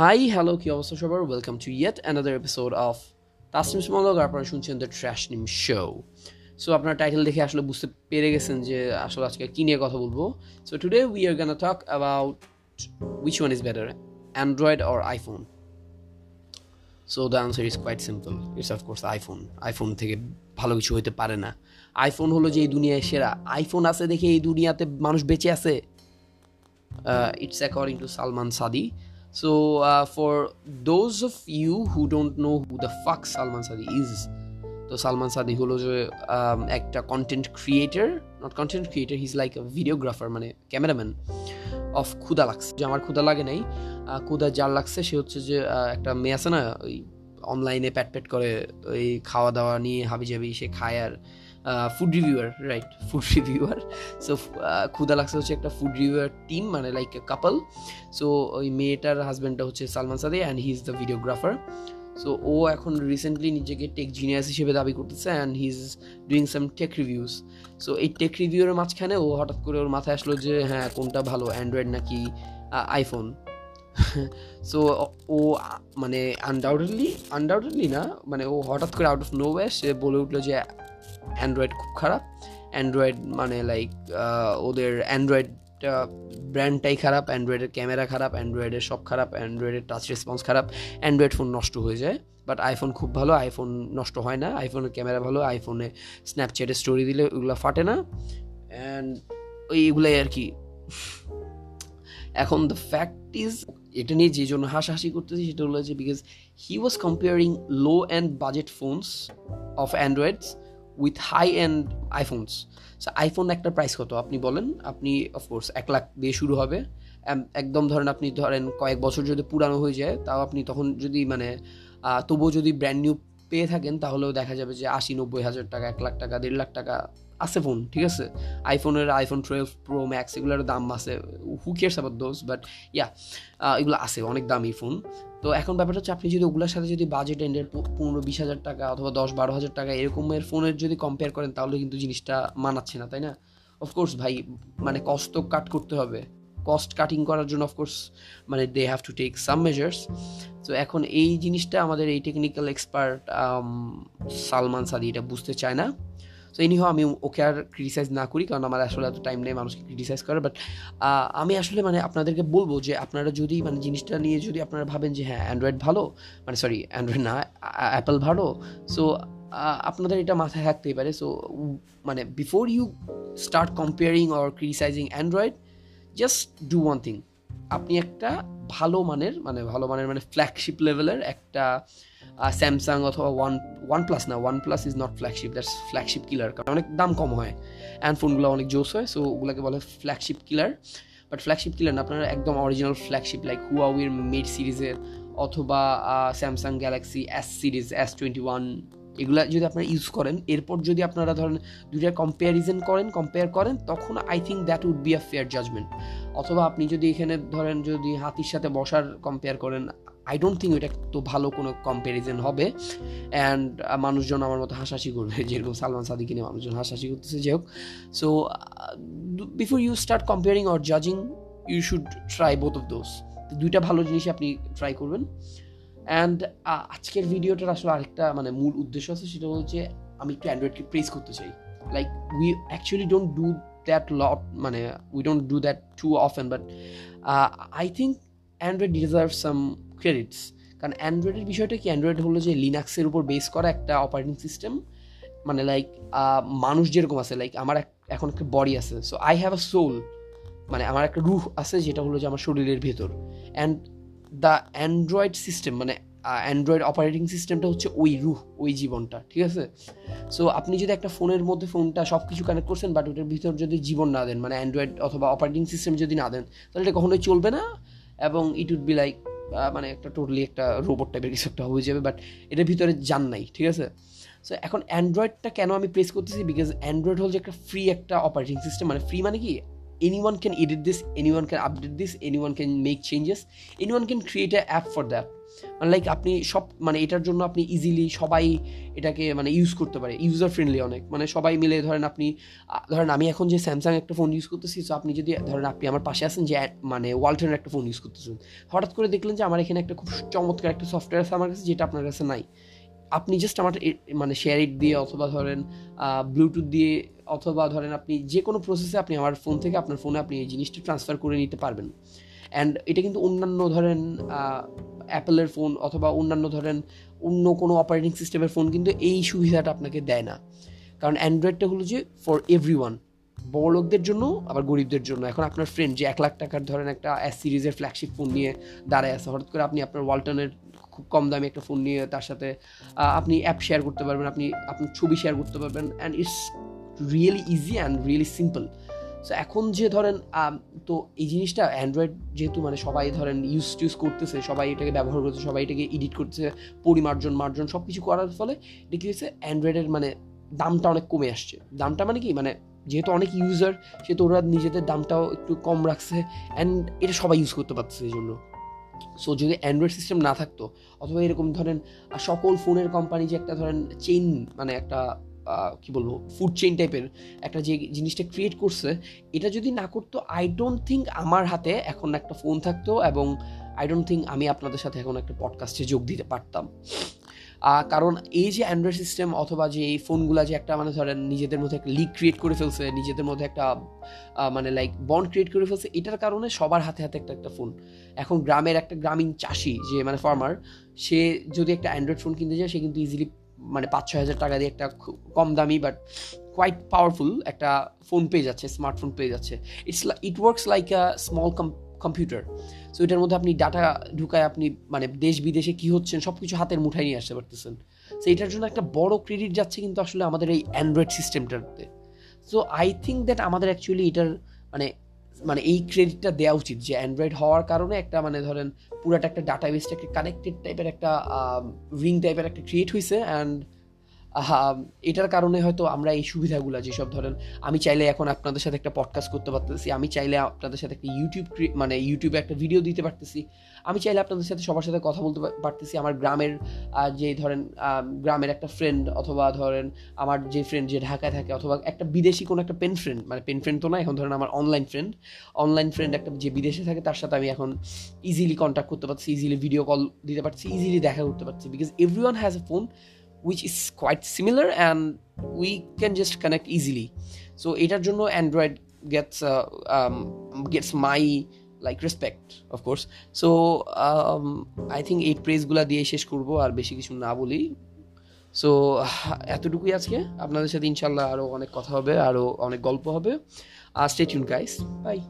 Hi hello কি অবস্থা সবার? Welcome to yet another episode of Tasnim স্মলগ আপনারা শুনছেন দ্য ট্র্যাশ নিম শো সো আপনার টাইটেল দেখে আসলে বুঝতে পেরে গেছেন যে আসলে আজকে কী নিয়ে কথা বলব। So today we are gonna talk about which one is better Android or iPhone so the answer is quite simple it's of course iPhone iPhone থেকে ভালো কিছু হতে পারে না। আইফোন হলো যে এই দুনিয়ায় সেরা। আইফোন আছে দেখে এই দুনিয়াতে মানুষ বেঁচে আছে। It's according to Salman Sadi So, uh, for those of you who don't know who the fuck Salman Sadi is, তো সালমান সাদি হলো যে um, একটা content creator not content creator his like videographer মানে ক্যামেরাম্যান অফ ক্ষুদা লাগছে। যে আমার ক্ষুদা লাগে নাই ক্ষুদা যার লাগছে সে হচ্ছে যে একটা মেয়ে আছে না ওই অনলাইনে প্যাট প্যাট করে ওই খাওয়া দাওয়া নিয়ে হাবি জাবি সে খায় আর food reviewer right food reviewer so Khuda Lagche হচ্ছে একটা ফুড রিভিউয়ার টিম মানে লাইক কাপল সো ওই মেয়েটার হাজব্যান্ডটা হচ্ছে Salman Sade and he is the videographer so ও এখন রিসেন্টলি নিজেকে টেক জিনিয়াস হিসেবে দাবি করতেছে and he is doing some tech reviews so এই টেক রিভিউয়ের মাঝখানে ও হঠাৎ করে ওর মাথায় আসলো যে হ্যাঁ কোনটা ভালো অ্যান্ড্রয়েড নাকি আইফোন সো ও মানে আনডাউটেডলি আনডাউটেডলি না মানে ও হঠাৎ করে আউট অফ নো সে বলে উঠল যে অ্যান্ড্রয়েড খুব খারাপ। অ্যান্ড্রয়েড মানে লাইক ওদের অ্যান্ড্রয়েড ব্র্যান্ডটাই খারাপ অ্যান্ড্রয়েডের ক্যামেরা খারাপ অ্যান্ড্রয়েডের সব খারাপ অ্যান্ড্রয়েডের টাচ রেসপন্স খারাপ। অ্যান্ড্রয়েড ফোন নষ্ট হয়ে যায় বাট আইফোন খুব ভালো আইফোন নষ্ট হয় না। আইফোনের ক্যামেরা ভালো আইফোনে স্ন্যাপচ্যাটে স্টোরি দিলে ওগুলো ফাটে না। অ্যান্ড ওই এগুলাই আর কি। এখন দ্য ফ্যাক্ট ইজ এটা নিয়ে যে জন্য হাসাহাসি করতেছি সেটা হলো যে because he was comparing low and budget phones of Androids with high and iPhones iPhone একটা প্রাইস কত? আপনি বলেন, আপনি অফকোর্স এক লাখ দিয়ে শুরু হবে। একদম ধরেন আপনি ধরেন কয়েক বছর যদি পুরানো হয়ে যায়, তাও আপনি তখন যদি মানে তবুও যদি ব্র্যান্ড নিউ পেয়ে থাকেন, তাহলেও দেখা যাবে যে আশি নব্বই হাজার টাকা, এক লাখ টাকা, দেড় লাখ টাকা আছে ফোন ঠিক আছে? আইফোনের আইফোন টুয়েলভ প্রো ম্যাক্স এগুলোর দাম আছে হু কেয়ার্স আবার দোজ বাট ইয়া এগুলো আছে, অনেক দামি ফোন তো এখন ব্যাপারটা হচ্ছে আপনি যদি ওগুলোর সাথে যদি বাজেট এন্ডের পনেরো বিশ হাজার টাকা অথবা দশ বারো হাজার টাকা এরকমের ফোনের যদি কম্পেয়ার করেন, তাহলে কিন্তু জিনিসটা মানাচ্ছে না, তাই না? অফকোর্স ভাই মানে কষ্ট কাট করতে হবে। কস্ট কাটিং করার জন্য অফকোর্স মানে they have to take some measures তো এখন এই জিনিসটা আমাদের এই টেকনিক্যাল এক্সপার্ট সালমান সাদি এটা বুঝতে চায় না। সো এনিহ আমি ওকে আর ক্রিটিসাইজ না করি, কারণ আমার আসলে এত টাইম নেই মানুষকে ক্রিটিসাইজ করে বাট আমি আসলে মানে আপনাদেরকে বলব যে, আপনারা যদি মানে জিনিসটা নিয়ে যদি আপনারা ভাবেন যে হ্যাঁ অ্যান্ড্রয়েড ভালো মানে সরি অ্যান্ড্রয়েড না অ্যাপেল ভালো সো আপনাদের এটা মাথায় থাকতেই পারে। সো মানে before you start comparing or criticizing Android just do one thing আপনি একটা ভালো মানের মানে ভালো মানের মানে ফ্ল্যাগশিপ লেভেলের একটা স্যামসাং অথবা ওয়ান ওয়ান প্লাস না OnePlus is not flagship that's flagship killer কারণ অনেক দাম কম হয়। অ্যান্ড ফোনগুলো অনেক জোস হয় সো ওগুলোকে বলে flagship killer but flagship killer না, আপনারা একদম অরিজিনাল ফ্ল্যাগশিপ লাইক হুয়াউইর মেড সিরিজের অথবা Samsung Galaxy S series S twenty one এগুলা যদি আপনারা ইউজ করেন, এরপর যদি আপনারা ধরেন দুইটা কম্পেয়ারিজন করেন কম্পেয়ার করেন, তখন I think that would be a fair judgement অথবা আপনি যদি এখানে ধরেন যদি হাতির সাথে বসার কম্পেয়ার করেন আই ডোন্ট থিঙ্ক এটা তো ভালো কোনো কম্প্যারিজন হবে। অ্যান্ড মানুষজন আমার মতো হাসাহাসি করবে, যেরকম সালমান সাদিকে নিয়ে মানুষজন হাসাহাসি করতেছে যে হোক। So before you start comparing or জাজিং you should try both of those দুইটা ভালো জিনিস আপনি ট্রাই করবেন। অ্যান্ড আজকের ভিডিওটার আসলে আরেকটা মানে মূল উদ্দেশ্য আছে, সেটা হচ্ছে আমি একটু অ্যান্ড্রয়েডকে প্রেস করতে চাই। Like we actually don't do that lot মানে we don't do that too often but I think Android deserve some credits কারণ অ্যান্ড্রয়েডের বিষয়টা কি? অ্যান্ড্রয়েড হলো যে লিনাক্সের উপর বেস করা একটা অপারেটিং সিস্টেম মানে লাইক মানুষ যেরকম আছে লাইক আমার এখন একটা বডি আছে। So I have a soul মানে আমার একটা রুহ আছে, যেটা হলো যে আমার শরীরের ভেতর। অ্যান্ড দ্য অ্যান্ড্রয়েড সিস্টেম মানে অ্যান্ড্রয়েড অপারেটিং সিস্টেমটা হচ্ছে ওই রুহ, ওই জীবনটা, ঠিক আছে? সো আপনি যদি একটা ফোনের মধ্যে ফোনটা সব কিছু কানেক্ট করছেন বাট ওটার ভিতর যদি জীবন না দেন মানে অ্যান্ড্রয়েড অথবা অপারেটিং সিস্টেম যদি না দেন, তাহলে এটা কখনোই চলবে না, এবং ইট উড বি লাইক মানে একটা টোটালি একটা রোবট টাইপের কিছু একটা হয়ে যাবে বাট এটার ভিতরে যান নাই, ঠিক আছে? সো এখন অ্যান্ড্রয়েডটা কেন আমি প্রেস করতেছি? বিকজ অ্যান্ড্রয়েড হল যে একটা ফ্রি একটা অপারেটিং সিস্টেম মানে ফ্রি মানে কি? Anyone can edit this, anyone can update this, anyone can make changes, anyone can create a app for that. মানে লাইক আপনি সব মানে এটার জন্য আপনি ইজিলি সবাই এটাকে মানে ইউজ করতে পারে ইউজার ফ্রেন্ডলি অনেক। মানে সবাই মিলে ধরেন আপনি ধরেন আমি এখন যে স্যামসাং একটা ফোন ইউজ করতেছি তো আপনি যদি, ধরেন আপনি আমার পাশে আছেন যে মানে ওয়ালটনের একটা ফোন ইউজ করতেছেন। হঠাৎ করে দেখলেন যে আমার এখানে একটা খুব চমৎকার একটা সফটওয়্যার আছে আমার কাছে, যেটা আপনার কাছে নাই। আপনি জাস্ট আমার মানে শেয়ার ইট দিয়ে অথবা ধরেন ব্লুটুথ দিয়ে অথবা ধরেন আপনি যে কোনো প্রসেসে আপনি আমার ফোন থেকে আপনার ফোনে আপনি এই জিনিসটা ট্রান্সফার করে নিতে পারবেন। অ্যান্ড এটা কিন্তু অন্যান্য ধরেন অ্যাপেলের ফোন অথবা অন্যান্য ধরেন অন্য কোনো অপারেটিং সিস্টেমের ফোন কিন্তু এই সুবিধাটা আপনাকে দেয় না। কারণ অ্যান্ড্রয়েডটা হলো যে ফর এভরি ওয়ান বড় লোকদের জন্য, আবার গরিবদের জন্য। এখন আপনার ফ্রেন্ড যে এক লাখ টাকার ধরেন একটা এস সিরিজের ফ্ল্যাগশিপ ফোন নিয়ে দাঁড়ায় আছে, হঠাৎ করে আপনি আপনার ওয়ালটনের খুব কম দামে একটা ফোন নিয়ে তার সাথে আপনি অ্যাপ শেয়ার করতে পারবেন, আপনি আপনার ছবি শেয়ার করতে পারবেন and it's really easy and really simple so এখন যে ধরেন তো এই জিনিসটা অ্যান্ড্রয়েড যেহেতু মানে সবাই ধরেন ইউজ টিউজ করতেছে, সবাই এটাকে ব্যবহার করছে সবাই এটাকে এডিট করতেছে, পরিমার্জন, মার্জন সব কিছু করার ফলে এটা কী হয়েছে? অ্যান্ড্রয়েডের মানে দামটা অনেক কমে আসছে। দামটা মানে কি? মানে যেহেতু অনেক ইউজার সেহেতু ওরা নিজেদের দামটাও একটু কম রাখছে অ্যান্ড এটা সবাই ইউজ করতে পারছে এই জন্য। সো যদি অ্যান্ড্রয়েড সিস্টেম না থাকতো, অথবা এরকম ধরেন সকল ফোনের কোম্পানি যে একটা ধরেন চেইন মানে একটা কি বলব ফুড চেইন টাইপের একটা যে জিনিসটা ক্রিয়েট করছে, এটা যদি না করতো আই ডোন্ট থিঙ্ক আমার হাতে এখন একটা ফোন থাকতো এবং আই ডোন্ট থিঙ্ক আমি আপনাদের সাথে এখন একটা পডকাস্টে যোগ দিতে পারতাম। কারণ এই যে অ্যান্ড্রয়েড সিস্টেম অথবা যে এই ফোনগুলো যে একটা মানে ধরেন নিজেদের মধ্যে একটা লিক ক্রিয়েট করে ফেলছে, নিজেদের মধ্যে একটা মানে লাইক বন্ড ক্রিয়েট করে ফেলছে, এটার কারণে সবার হাতে হাতে একটা একটা ফোন এখন গ্রামের একটা গ্রামীণ চাষি, যে মানে ফার্মার সে যদি একটা অ্যান্ড্রয়েড ফোন কিনতে যায়, সে কিন্তু ইজিলি মানে পাঁচ ছয় হাজার টাকা দিয়ে একটা কম দামি বাট কোয়াইট পাওয়ারফুল একটা ফোন পেয়ে যাচ্ছে স্মার্টফোন পেয়ে যাচ্ছে। It's it works like a small computer so এটার মধ্যে আপনি ডাটা ঢুকায় আপনি মানে দেশ বিদেশে কী হচ্ছেন সব কিছু হাতের মুঠায় নিয়ে আসতে পারতেছেন। সো এটার জন্য একটা বড় ক্রেডিট যাচ্ছে কিন্তু আসলে আমাদের এই অ্যান্ড্রয়েড সিস্টেমটাতে সো আই থিঙ্ক দ্যাট আমাদের অ্যাকচুয়ালি এটার মানে মানে এই ক্রেডিটটা দেওয়া উচিত যে অ্যান্ড্রয়েড হওয়ার কারণে একটা মানে ধরেন পুরাটা একটা ডাটা বেসটা একটা কানেক্টেড টাইপের একটা রিং টাইপের একটা ক্রিয়েট হয়েছে অ্যান্ড এটার কারণে হয়তো আমরা এই সুবিধাগুলো যেসব ধরেন, আমি চাইলে এখন আপনাদের সাথে একটা পডকাস্ট করতে পারতেছি, আমি চাইলে আপনাদের সাথে একটা ইউটিউব মানে ইউটিউবে একটা ভিডিও দিতে পারতেছি, আমি চাইলে আপনাদের সাথে সবার সাথে কথা বলতে পারতেছি, আমার গ্রামের যে ধরেন গ্রামের একটা ফ্রেন্ড অথবা ধরেন, আমার যে ফ্রেন্ড যে ঢাকায় থাকে অথবা একটা বিদেশি কোনো একটা পেন ফ্রেন্ড মানে পেন ফ্রেন্ড তো না, এখন ধরেন আমার অনলাইন ফ্রেন্ড অনলাইন ফ্রেন্ড একটা যে বিদেশে থাকে তার সাথে আমি এখন ইজিলি কন্ট্যাক্ট করতে পারছি ইজিলি ভিডিও কল দিতে পারছি ইজিলি দেখা করতে পারছি because everyone has a phone which is quite similar and we can just connect easily. So এটার জন্য Android gets uh, um, gets my like respect of course so I think এই প্রেসগুলো দিয়ে শেষ করব আর বেশি কিছু না বলি। সো এতটুকুই আজকে। আপনাদের সাথে ইনশাল্লাহ আরও অনেক কথা হবে আরও অনেক গল্প হবে। আর স্টেট ইউন গাইস বাই